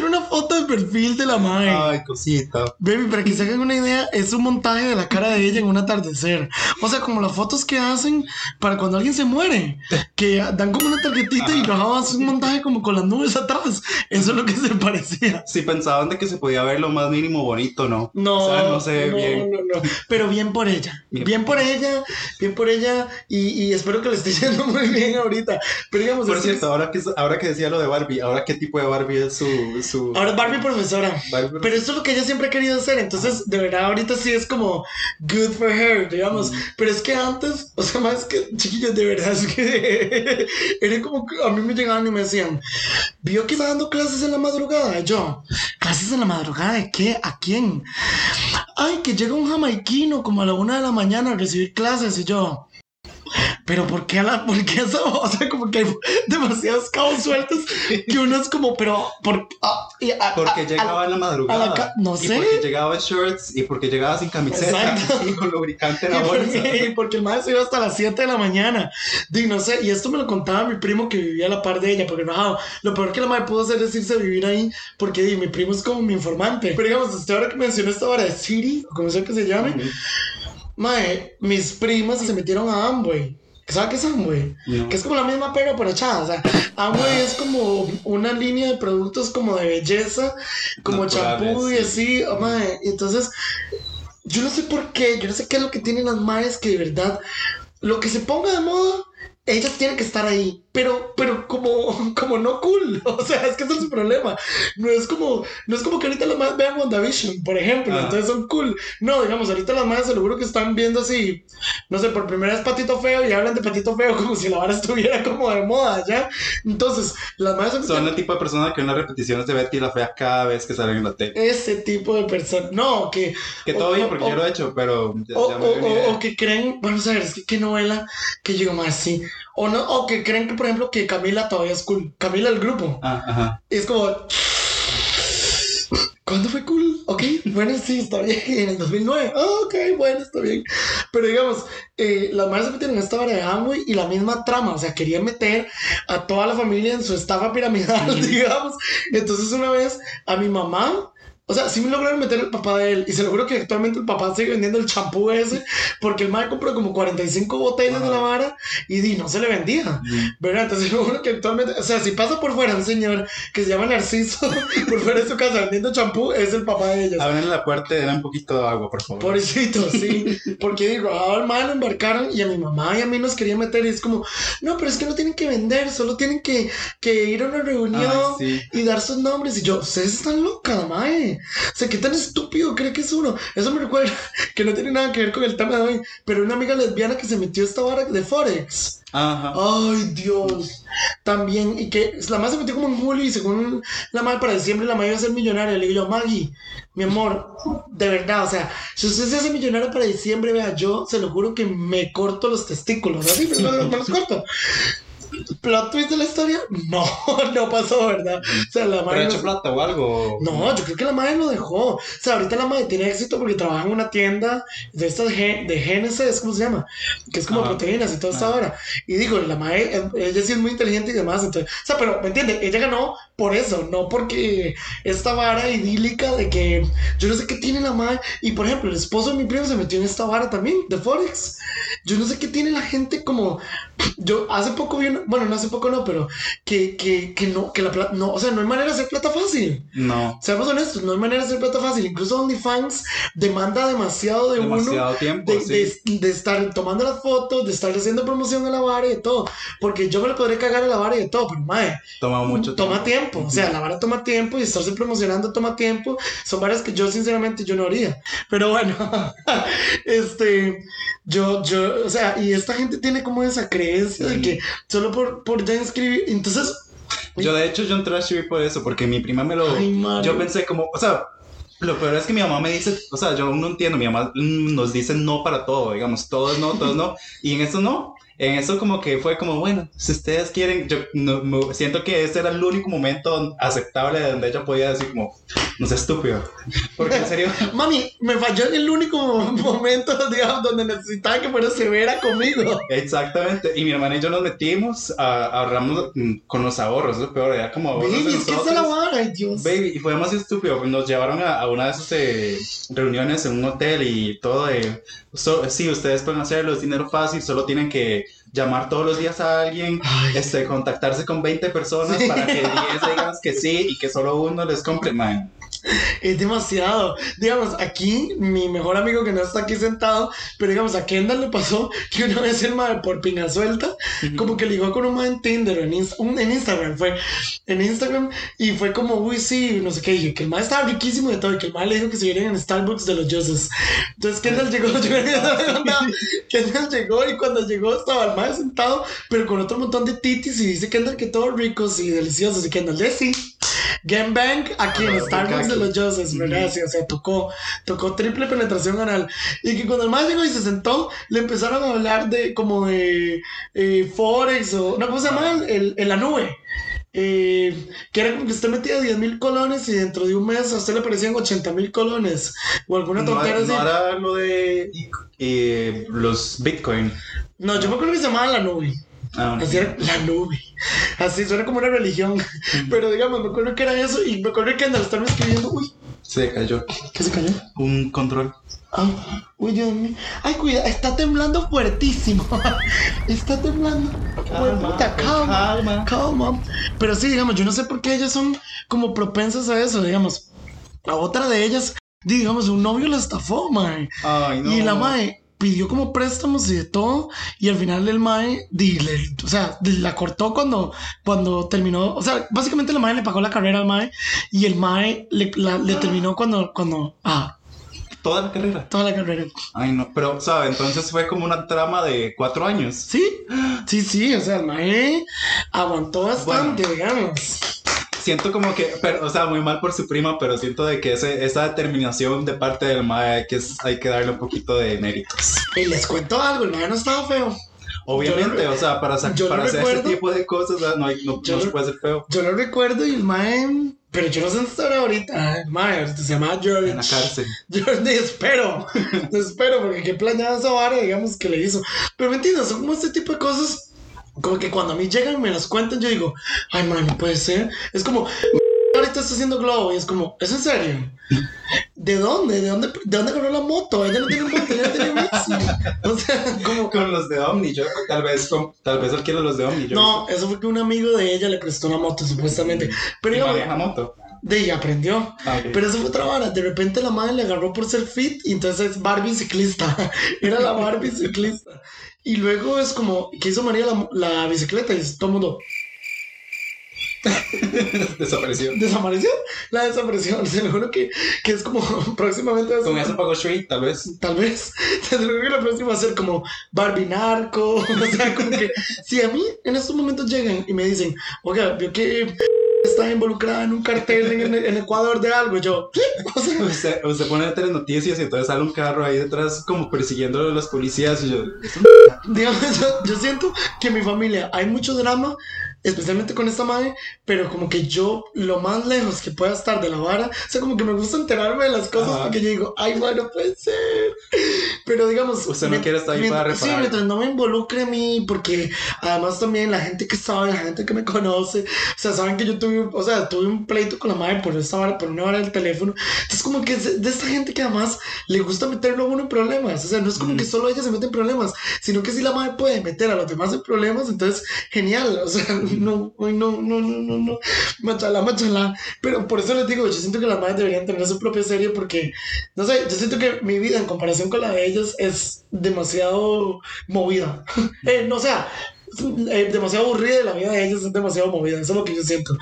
Una foto de perfil de la madre. Ay, cosita. Baby, para que se hagan una idea, es un montaje de la cara de ella en un atardecer. O sea, como las fotos que hacen para cuando alguien se muere, que dan como una tarjetita y luego hacen un montaje como con las nubes atrás. Eso es lo que se parecía. Si pensaban de que se podía ver lo más mínimo bonito, ¿no? No, O sea, no ve no, bien. no, no. Pero bien por ella. Bien, Bien. por ella, bien por ella. Y, y espero que le esté yendo muy bien ahorita. Pero digamos, Por es- cierto, ahora que, ahora que decía lo de Barbie, ¿ahora qué tipo de Barbie es su... su... Ahora es Barbie profesora. Barbie Pero esto es lo que ella siempre ha querido hacer. Entonces, de verdad, ahorita sí es como good for her, digamos. Pero es que antes, o sea, más que chiquillos, de verdad, es que era como que a mí me llegaban y me decían, vio que está dando clases en la madrugada. Y yo, ¿clases en la madrugada de qué? ¿A quién? Ay, que llega un jamaiquino como a la una de la mañana a recibir clases. Y yo, pero ¿por qué, a la, por qué eso? O sea, como que hay demasiados cabos sueltos que uno es como, pero, ¿por ah, y a- a- Porque a- llegaba en la madrugada. a la no Y sé. porque llegaba en shorts y porque llegaba sin camiseta Exacto. y con lubricante en Y la bolsa. y porque el maestro iba hasta las 7 de la mañana. Di, no sé, y esto me lo contaba mi primo que vivía a la par de ella, porque no, lo peor que la madre pudo hacer es irse a vivir ahí, porque di, mi primo es como mi informante. Pero digamos, usted ahora que mencionó esta hora de Siri, o como sea que se llame, mae, mis primas se metieron a Amway. ¿Sabes qué es Amway? No. Que es como la misma pero pero echada. O sea, Amway es como una línea de productos como de belleza, como champú y sí. así. oh, y entonces, yo no sé por qué, yo no sé qué es lo que tienen las madres que de verdad, lo que se ponga de moda, ellas tienen que estar ahí. Pero, pero como, como no cool. O sea, es que ese es su problema. No es como, no es como que ahorita las madres vean WandaVision, por ejemplo. Ah. Entonces son cool. No, digamos, ahorita las madres se lo juro que están viendo así, no sé, por primera vez Patito Feo y hablan de Patito Feo como si la vara estuviera como de moda, ¿ya? Entonces, las madres son, Son el tipo de persona que ven las repeticiones de Betty la Fea cada vez que salen en la tele. ese tipo de personas. No, que... Que todo bien, porque o- yo lo he hecho, pero ya, O, ya me o- o- que creen, vamos a ver, es que qué novela que llegó más así. O no, o que creen que, por ejemplo, que Camila todavía es cool. Camila el grupo. Ah, ajá. Y es como. ¿Cuándo fue cool? Ok, bueno, sí, está bien. En el 2009. Ah, ok, bueno, está bien. Pero digamos, eh, las madres se metieron en esta vara de Amway y la misma trama. O sea, querían meter a toda la familia en su estafa piramidal, digamos. Entonces, una vez a mi mamá. O sea, sí me lograron meter el papá de él. Y se lo juro que actualmente el papá sigue vendiendo el champú ese. Porque el madre compró como 45 botellas de la vara. Y di, no se le vendía. ¿Verdad? Entonces, lo juro que actualmente. O sea, si pasa por fuera un señor que se llama Narciso. por fuera de su casa vendiendo champú. Es el papá de ellas. Abren la puerta y den un poquito de agua, por favor. Pobrecito, sí. Porque digo, al mal lo embarcaron y a mi mamá y a mí nos querían meter. Y es como, no, pero es que no tienen que vender, solo tienen que, que ir a una reunión Ay, sí. y dar sus nombres. Y yo, ustedes están locas, mae. O sea, qué tan estúpido cree que es uno. Eso me recuerda que no tiene nada que ver con el tema de hoy, pero una amiga lesbiana que se metió a esta vara de Forex. Ajá. Ay, Dios. También, y que la madre se metió como en julio y según la madre para diciembre la madre iba a ser millonaria. Le digo yo, Maggie, mi amor, de verdad, o sea, si usted se hace millonaria para diciembre, vea, yo se lo juro que me corto los testículos, así, me los corto. Plot twist de la historia, no, no pasó, ¿verdad? O sea, la ¿Pero madre. hecho no- plata o algo? no, yo creo que la madre lo dejó. O sea, ahorita la madre tiene éxito porque trabaja en una tienda de estas de Genesis, ¿cómo se llama? Que es como proteínas y toda esta hora. Y digo, la madre, ella sí es muy inteligente y demás. Entonces, o sea, pero, ¿me entiendes? Ella ganó por eso, no porque esta vara idílica de que yo no sé qué tiene la madre. Y por ejemplo, el esposo de mi primo se metió en esta vara también, de Forex. Yo no sé qué tiene la gente como. Yo hace poco vi una, bueno, no hace poco no, pero que, que, que no, que la plata, no, o sea, no hay manera de hacer plata fácil. No. Seamos honestos, no hay manera de hacer plata fácil. Incluso OnlyFans demanda demasiado de Demasiado uno. tiempo, de, sí. de- de estar tomando las fotos, de estar haciendo promoción a la vara y de todo. Porque yo me le podré cagar a la vara y de todo, pero mae, Toma mucho toma tiempo. O sea, la vara toma tiempo y estarse promocionando toma tiempo. Son varas que yo sinceramente yo no haría. Pero bueno, este, yo, yo, o sea, y esta gente tiene como esa creencia de que solo por, por ya inscribir, entonces Yo de hecho yo entré a Shibi por eso, porque mi prima me lo... Ay, yo pensé como, o sea, lo peor es que mi mamá me dice, o sea, yo no entiendo, mi mamá nos dice no para todo, digamos, todo es no, todo es no, y en eso no. En eso como que fue como, bueno, si ustedes quieren, yo no, me- siento que ese era el único momento aceptable donde ella podía decir como, no sé, estúpido. Porque en serio, Mami, me falló en el único momento, digamos, donde necesitaba que fuera severa conmigo. exactamente. Y mi hermana y yo nos metimos, a, ahorramos mm, con los ahorros, eso es peor, era como de Baby, es que esa la vara, ay Dios. Baby, y fue demasiado estúpido. Nos llevaron a, a una de esas eh, reuniones en un hotel y todo de. so- sí, ustedes pueden hacerlo, es dinero fácil, solo tienen que llamar todos los días a alguien, Ay. este, contactarse con 20 personas para que 10 digan que sí y que solo uno les compre. Man, Es demasiado. Digamos, aquí, mi mejor amigo que no está aquí sentado, pero digamos, a Kendall le pasó que una vez el madre por pinga suelta, como que ligó con un man en Tinder en, Inst- un- en Instagram, fue en Instagram, y fue como, uy, sí, no sé qué, y que el man estaba riquísimo de todo, y que el man le dijo que se vieran en Starbucks de los Joseph. Entonces Kendall llegó, Kendall llegó, y cuando llegó estaba el man sentado, pero con otro montón de titis, y dice Kendall que todos ricos y deliciosos, y Kendall, de sí. Gangbang aquí en Starbucks de los Joseph, ¿verdad? Sí, o sea, tocó, tocó triple penetración anal. Y que cuando el man llegó y se sentó, le empezaron a hablar de como de eh, Forex o una cosa más, en la nube. Eh, que era como que usted metía 10 mil colones y dentro de un mes a usted le parecían 80 mil colones o alguna no, tontera así. no era lo de eh, los Bitcoin. No, yo me acuerdo que se llamaba la nube. Ah, Así era la nube. Así suena como una religión. Pero digamos, me acuerdo que era eso y me acuerdo que al estarme escribiendo, uy, se cayó. ¿qué se cayó? Un control. Ah, uy, Dios mío. Ay, cuida, está temblando fuertísimo. está temblando. Calma, Puta, calma, calma. calma. Pero sí, digamos, yo no sé por qué ellas son como propensas a eso, digamos. La otra de ellas, digamos, un novio la estafó, mae. Ay, no. Y la mae pidió como préstamos y de todo. Y al final el mae, di, le- o sea, di- la cortó cuando, cuando terminó. O sea, básicamente la mae le pagó la carrera al mae. Y el mae le, la- le terminó cuando, cuando, ah, Toda la carrera. toda la carrera. Ay, no. Pero, ¿sabe? Entonces fue como una trama de cuatro años. Sí, sí, sí, o sea, el mae aguantó bastante, digamos. Siento como que, pero, o sea, muy mal por su prima, pero siento de que ese, esa determinación de parte del mae hay que, hay que darle un poquito de méritos. Y les cuento algo, el mae no estaba feo. Obviamente, lo- o sea, para, yo para hacer ese tipo de cosas ah, no, hay, no, Yo no se puede ser feo Yo lo recuerdo y el mae, pero yo no sé dónde estará ahorita. El mae, se llama George. en la cárcel. Te espero, espero, porque qué planeada esa vara, digamos, que le hizo. Pero me entiendes, son como este tipo de cosas, como que cuando a mí llegan y me las cuentan, yo digo, ay, man, no puede ser. Es como, ahorita está haciendo globo, y es como, ¿es en serio? ¿De dónde? ¿De dónde, de dónde agarró la moto? Ella no tiene moto, ella tiene bici. O sea, como, Con los de Omni, yo tal vez, con- tal vez él quiere los de Omni. Yo no, eso fue que un amigo de ella le prestó una moto, supuestamente. Pero y digamos, maneja moto. de ella aprendió. Ah, ok. Pero eso fue otra vara. De repente la madre le agarró por ser fit y entonces es Barbie ciclista. Era la Barbie ciclista. Y luego es como, ¿qué hizo María la, la bicicleta? Y todo el mundo. Desapareció. desapareció. La desaparición, se lo juro que, que es como próximamente. va a ser- Con eso pagó Street, tal vez. Tal vez, te lo juro que la próxima va a ser como Barbie Narco. O sea, como que si a mí en estos momentos llegan y me dicen, oiga, vio que está involucrada en un cartel en, en Ecuador de algo, yo. O sea, Usted, usted pone telenoticias y entonces sale un carro ahí detrás como persiguiendo a los policías y yo... digamos, yo, yo siento que en mi familia hay mucho drama, especialmente con esta madre, pero como que yo, lo más lejos que pueda estar de la vara, o sea, como que me gusta enterarme de las cosas Ajá. porque yo digo, ay, bueno, puede ser. Pero digamos, Usted no mient- quiere estar ahí para Sí, reparar. mientras no me involucre a mí, porque además también la gente que sabe, la gente que me conoce, o sea, saben que yo tuve, o sea, tuve un pleito con la madre por esta vara, por una vara del teléfono. Entonces, como que es de de esta gente que además le gusta meterlo a uno en problemas. O sea, no es como que solo ella se mete en problemas, sino que si la madre puede meter a los demás en problemas, entonces, genial. O sea, no, uy, no, no, no, no, no. Machala, machala. Pero por eso les digo, yo siento que las madres deberían tener su propia serie porque, no sé, yo siento que mi vida en comparación con la de ellas es demasiado movida. Eh, no, o sea, eh, demasiado aburrida y la vida de ellas es demasiado movida, eso es lo que yo siento.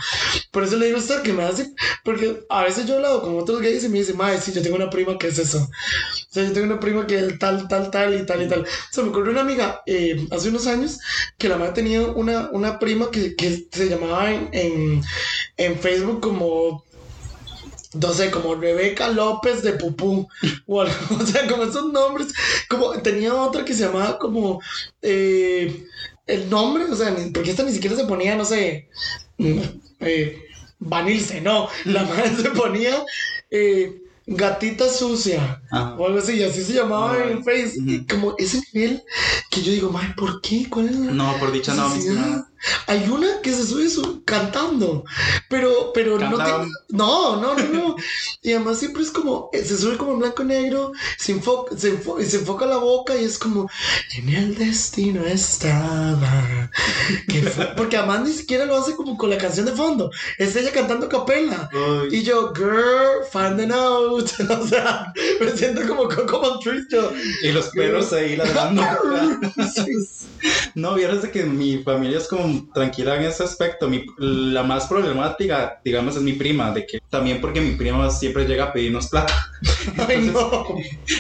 Por eso le digo a usted que me hace, porque a veces yo he hablado con otros gays y me dicen, madre, sí, yo tengo una prima que es eso. O sea, yo tengo una prima que es tal, tal, tal y tal y tal. O sea, me de una amiga eh, hace unos años que la madre tenía una, una prima que, que se llamaba en, en, Facebook como no sé, como Rebeca López de Pupú, o sea, como esos nombres, como tenía otra que se llamaba como eh, el nombre, o sea, porque esta ni siquiera se ponía, no sé, mm, eh, Vanilce, no, la madre se ponía eh, gatita sucia, Ajá. o algo así, y así se llamaba Ay, en Facebook, y ujú. como ese nivel que yo digo, madre, ¿por qué? ¿Cuál es la No, por dicha no. Hay una que se sube su, cantando, pero, pero no tiene- No, no, no, no. Y además siempre es como, eh, se sube como en blanco y negro, se enfoca, se enfo- se enfoca la boca y es como, en el destino estaba. Porque además ni siquiera lo hace como con la canción de fondo, es ella cantando capela. Y yo, girl, find the note. o sea, me siento como Coco Montrese, yo. Y los perros ahí ladrando. No, vieras de que mi familia es como tranquila en ese aspecto. Mi- la más problemática, digamos, es mi prima, de que también porque mi prima siempre llega a pedirnos plata. Ay, no.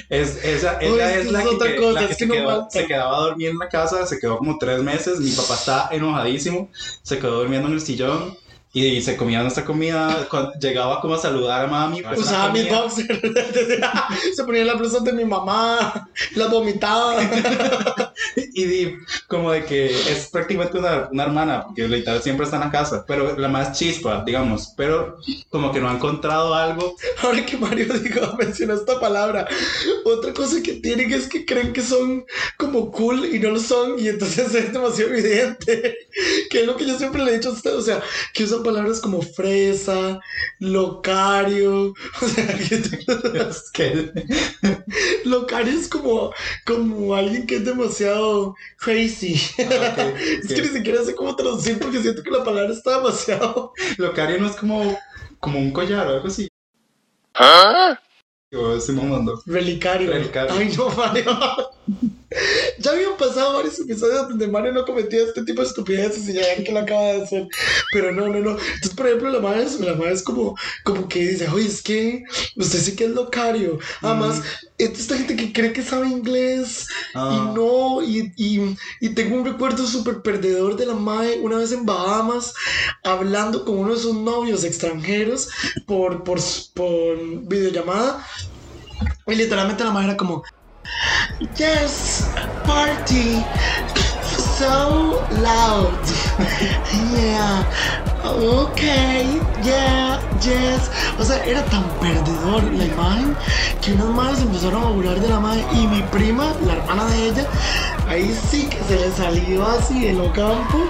Es, esa, ella es la es que, otra cosa, la que es se, que no quedó- se quedaba a dormir en la casa, se quedó como tres meses. Mi papá está enojadísimo, se quedó durmiendo en el sillón. Y se comía nuestra comida, cuando llegaba como a saludar a mami. pues, Usaba mis boxers. Se ponía la blusa de mi mamá. Las vomitaba. Y como de que es prácticamente una, una hermana, porque literal siempre está en la casa, pero la más chispa, digamos, pero como que no ha encontrado algo. Ahora que Mario dijo, mencionó esta palabra. Otra cosa que tienen es que creen que son como cool y no lo son. Y entonces es demasiado evidente. Que es lo que yo siempre le he dicho a usted. O sea, que usan palabras como fresa, locario. O sea, que Es que locario es como, como alguien que es demasiado crazy. Ah, Es que ni siquiera sé cómo traducir porque siento que la palabra está demasiado. locario no es como, como un collar o algo así. Yo estoy mamando. Relicario. Relicario. Ay, no, Mario. Ya habían pasado varios episodios donde Mario no cometía este tipo de estupideces y ya ven que lo acaba de hacer. Pero no, no, no. Entonces, por ejemplo, la madre es, la madre es como, como que dice, oye, es que usted sí que es locario. Además, esta esta gente que cree que sabe inglés Ah. y no, y, y, y tengo un recuerdo súper perdedor de la madre una vez en Bahamas hablando con uno de sus novios extranjeros por, por, por videollamada. Y literalmente la madre era como, Yes, party, so loud. Yeah, okay, yeah, yes. O sea, era tan perdedor la imagen que unas madres empezaron a burlar de la madre. Y mi prima, la hermana de ella, ahí sí que se le salió así en lo campo.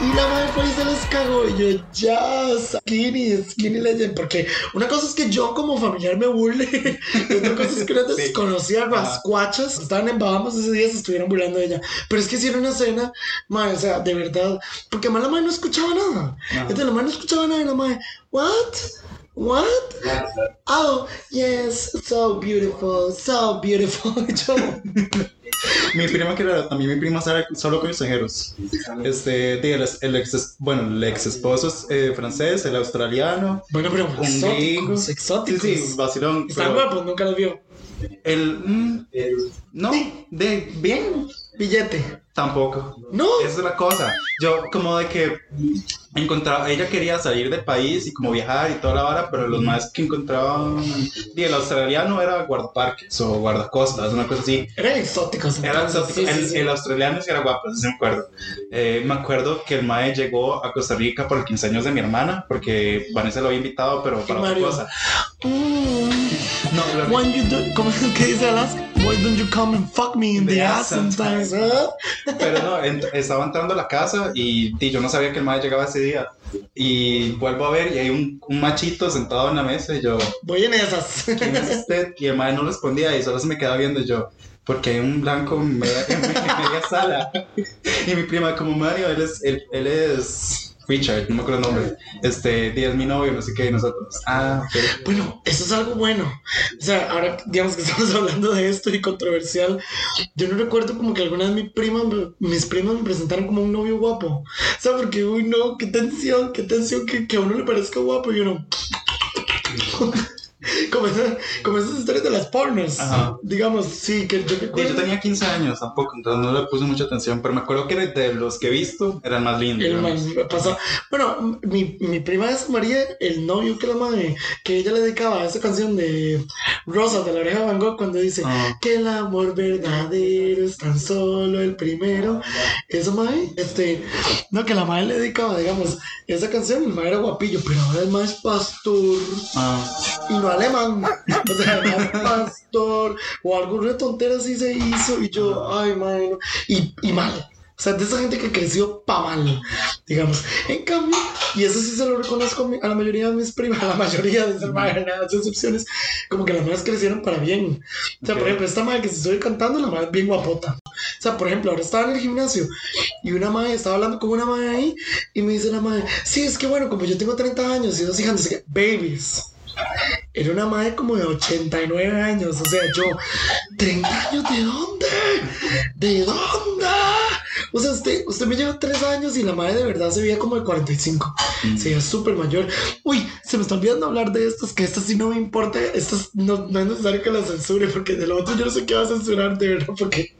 Y la madre fue y se les cagó. Y yo, ya, skinny, skinny legend. Porque una cosa es que yo como familiar me burle. y otra cosa es que una desconocida rascuachas estaban en Bahamas ese día se estuvieron burlando de ella. Pero es que hicieron una escena, madre, o sea, de verdad. Porque además la madre no escuchaba nada. Entonces la madre no escuchaba nada y la madre, ¿what? What? Oh, yes, so beautiful, so beautiful. Mi prima que era también mi prima sale solo con extranjeros. Este, el, el ex, bueno, el ex esposo es eh, francés, el australiano, Bueno, pero un gringo. exóticos, exóticos. Sí, sí, vacilón. Están pero guapos, nunca los vio. El, mm, no, de bien, Billete. tampoco. No. Esa es la cosa. Yo como de que encontraba, ella quería salir del país y como viajar y toda la vara, pero los más que encontraban, y el australiano era guardaparques o guardacostas, una cosa así. Eran exóticos. Era entonces, exótico. sí, sí, el, sí. el australiano sí era guapo, sí me acuerdo. Eh, me acuerdo que el mae llegó a Costa Rica por el 15 años de mi hermana, porque Vanessa lo había invitado, pero para otra cosa. Mm. No, lo- When you do, ¿cómo es que dice Alaska? Why don't you come and fuck me in the, The ass sometimes? huh? Pero no, ent- estaba entrando a la casa y, y yo no sabía que el mae llegaba ese día. Y vuelvo a ver y hay un, un machito sentado en la mesa y yo, Voy en esas. ¿quién es usted? Y el mae no respondía y solo se me quedaba viendo y yo, porque hay un blanco en media, en media sala. Y mi prima, como Mario, él es, él, él es Richard, no me acuerdo el nombre. Este, y es mi novio, no sé qué, y nosotros. Ah, ok. Bueno, eso es algo bueno. O sea, ahora digamos que estamos hablando de esto y controversial. Yo no recuerdo como que alguna vez mi prima, mis primas me presentaron como un novio guapo. O sea, porque, uy, no, qué tensión, qué tensión que, que a uno le parezca guapo y uno. como, esa- como esas historias de las pornos. Ajá. Digamos, sí, que yo recuerdo. yo tenía 15 años tampoco, entonces no le puse mucha atención, pero me acuerdo que de los que he visto era el más lindo. El pasó. Bueno, mi, mi prima es María, el novio que la madre, que ella le dedicaba a esa canción de Rosa de la oreja de Van Gogh cuando dice Ah. que el amor verdadero es tan solo el primero. Eso, madre, este, no, que la madre le dedicaba, digamos, esa canción, el madre era guapillo, pero ahora es más pastor Ah, y no alemán. O sea, más pastor o alguna tontera así se hizo y yo, ay, no. y, y mal. O sea, de esa gente que creció pa' mal, digamos. En cambio, y eso sí se lo reconozco a, la mayoría de mis primas, a la mayoría de esas madres, nada, excepciones, como que las madres crecieron para bien. O sea, por Ok. ejemplo, esta madre que se estoy cantando, la madre es bien guapota. O sea, por ejemplo, ahora estaba en el gimnasio y una madre, estaba hablando con una madre ahí y me dice la madre, sí, es que bueno, como yo tengo 30 años y dos hijas, no sé qué, babies. Era una madre como de 89 años. O sea, yo, ¿30 años de dónde? ¿De dónde? O sea, usted, usted me lleva 3 años y la madre de verdad se veía como de 45. Se veía súper mayor. Uy, se me está olvidando hablar de estas, que estas sí no me importa. Estas no, no es necesario que las censure, porque de lo otro yo no sé qué va a censurar, de verdad, porque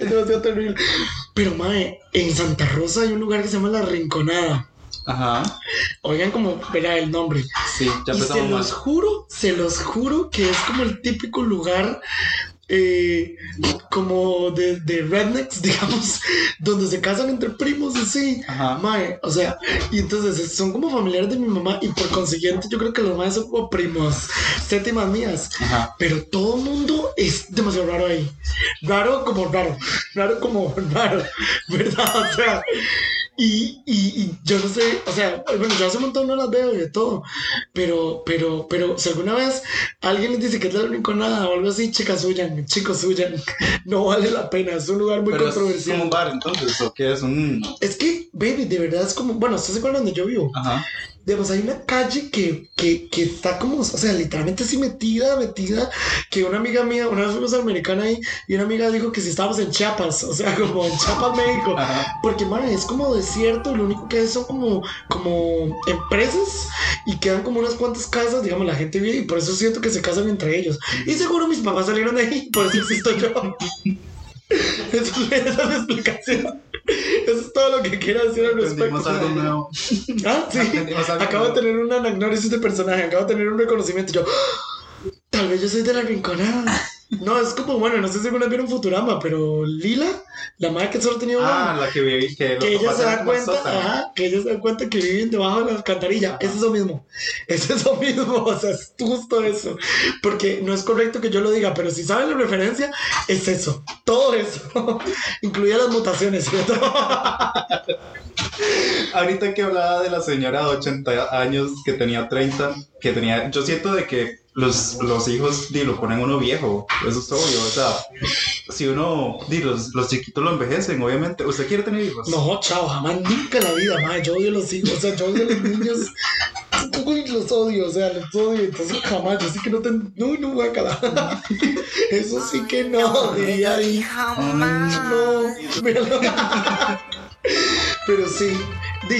es demasiado terrible. Pero, madre, en Santa Rosa hay un lugar que se llama La Rinconada. Ajá. Oigan como verá el nombre. Sí, ya Y se los mal. juro, se los juro que es como el típico lugar eh, como de, de rednecks, digamos, donde se casan entre primos así. Mae, o sea, y entonces son como familiares de mi mamá y por consiguiente yo creo que los más son como primos, séptimas mías. Ajá. Pero todo el mundo es demasiado raro ahí. Raro como raro. Raro como raro. ¿Verdad? O sea. Y, y, y yo no sé, o sea, bueno, yo hace un montón no las veo y de todo, pero, pero, pero si alguna vez alguien les dice que es la rinconada o algo así, chicas huyan, chicos huyan, no vale la pena, es un lugar muy Pero es controversial. como un bar, entonces, ¿o qué es? Un... Es que, baby, de verdad es como, bueno, ¿estás de acuerdo donde yo vivo? Ajá. Digamos, hay una calle que, que, que está como, o sea, literalmente así metida, metida, que una amiga mía, una vez fuimos a Americana ahí, y una amiga dijo que si estábamos en Chiapas, o sea, como en Chiapas, México, Ajá. porque, man, es como desierto, lo único que hay son como, como empresas, y quedan como unas cuantas casas, digamos, la gente vive, y por eso siento que se casan entre ellos. Y seguro mis papás salieron de ahí, por eso existo yo. Esa es, mi explicación. Eso es todo lo que quiero decir al respecto. Aprendimos algo nuevo. Ah, sí. Aprendimos algo Acabo de tener una agnórisis de personaje, acabo de tener un reconocimiento. Yo, ¡Ah! tal vez yo soy de la rinconada. No, es como, bueno, no sé si alguna vieron Futurama, pero Lila, la madre que solo tenía una. Ah, la que viví, que los que ella se da cuenta, ajá, que ella se da cuenta que viven debajo de la alcantarilla. Es eso mismo. Es eso mismo. O sea, es justo eso. Porque no es correcto que yo lo diga, pero si saben la referencia, es eso. Todo eso. Incluía las mutaciones, ¿cierto? Ahorita que hablaba de la señora de 80 años que tenía 30, que tenía, yo siento de que los, los hijos di, lo ponen uno viejo, eso es obvio, o sea, si uno, di, los, los chiquitos lo envejecen, obviamente, ¿usted quiere tener hijos? No, chao, jamás, nunca en la vida, madre. Yo odio los hijos, o sea, yo odio los niños. uy, los odio, o sea, los odio, entonces jamás, yo sí que no te, no, no voy a calar. Eso sí que no, diría ahí. No, pero, sí,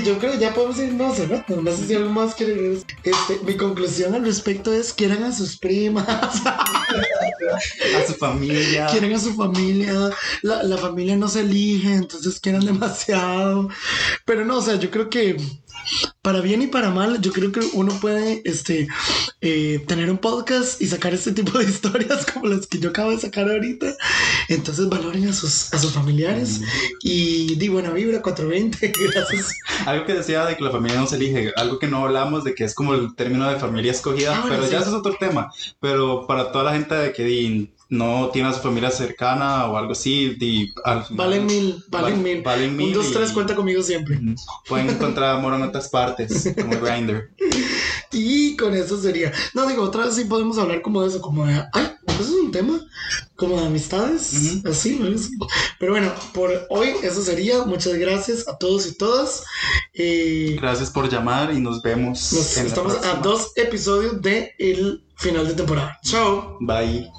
yo creo que ya podemos ir, no ¿no? No sé si algo más decir. Este, mi conclusión al respecto es quieran a sus primas, A su familia. quieran a su familia, la, la familia no se elige, entonces quieran demasiado. Pero no, o sea, yo creo que para bien y para mal, yo creo que uno puede este, eh, tener un podcast y sacar este tipo de historias como las que yo acabo de sacar ahorita. Entonces valoren a sus, a sus familiares y di buena vibra 420. Gracias. Algo que decía de que la familia no se elige, algo que no hablamos de que es como el término de familia escogida, Ah, bueno, pero ya eso es otro tema. Pero para toda la gente de que no tiene a su familia cercana o algo así, di, al final- Valen mil, valen Val- mil. Valen mil. Un, dos, y- tres, cuenta conmigo siempre. Pueden encontrar amor en otras partes, como Grindr. Y con eso sería. No, digo, otra vez sí podemos hablar como de eso, como de. Ay, eso es un tema. Como de amistades. Así, ¿no? Pero bueno, por hoy eso sería. Muchas gracias a todos y todas. Eh, Gracias por llamar y nos vemos. nos en la estamos a dos episodios de el final de temporada. Chao. Bye.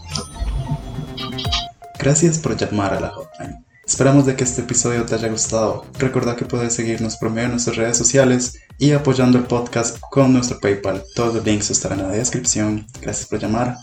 Gracias por llamar a la hotline. Esperamos de que este episodio te haya gustado. Recuerda que puedes seguirnos por medio de nuestras redes sociales y apoyando el podcast con nuestro PayPal. Todos los links estarán en la descripción. Gracias por llamar.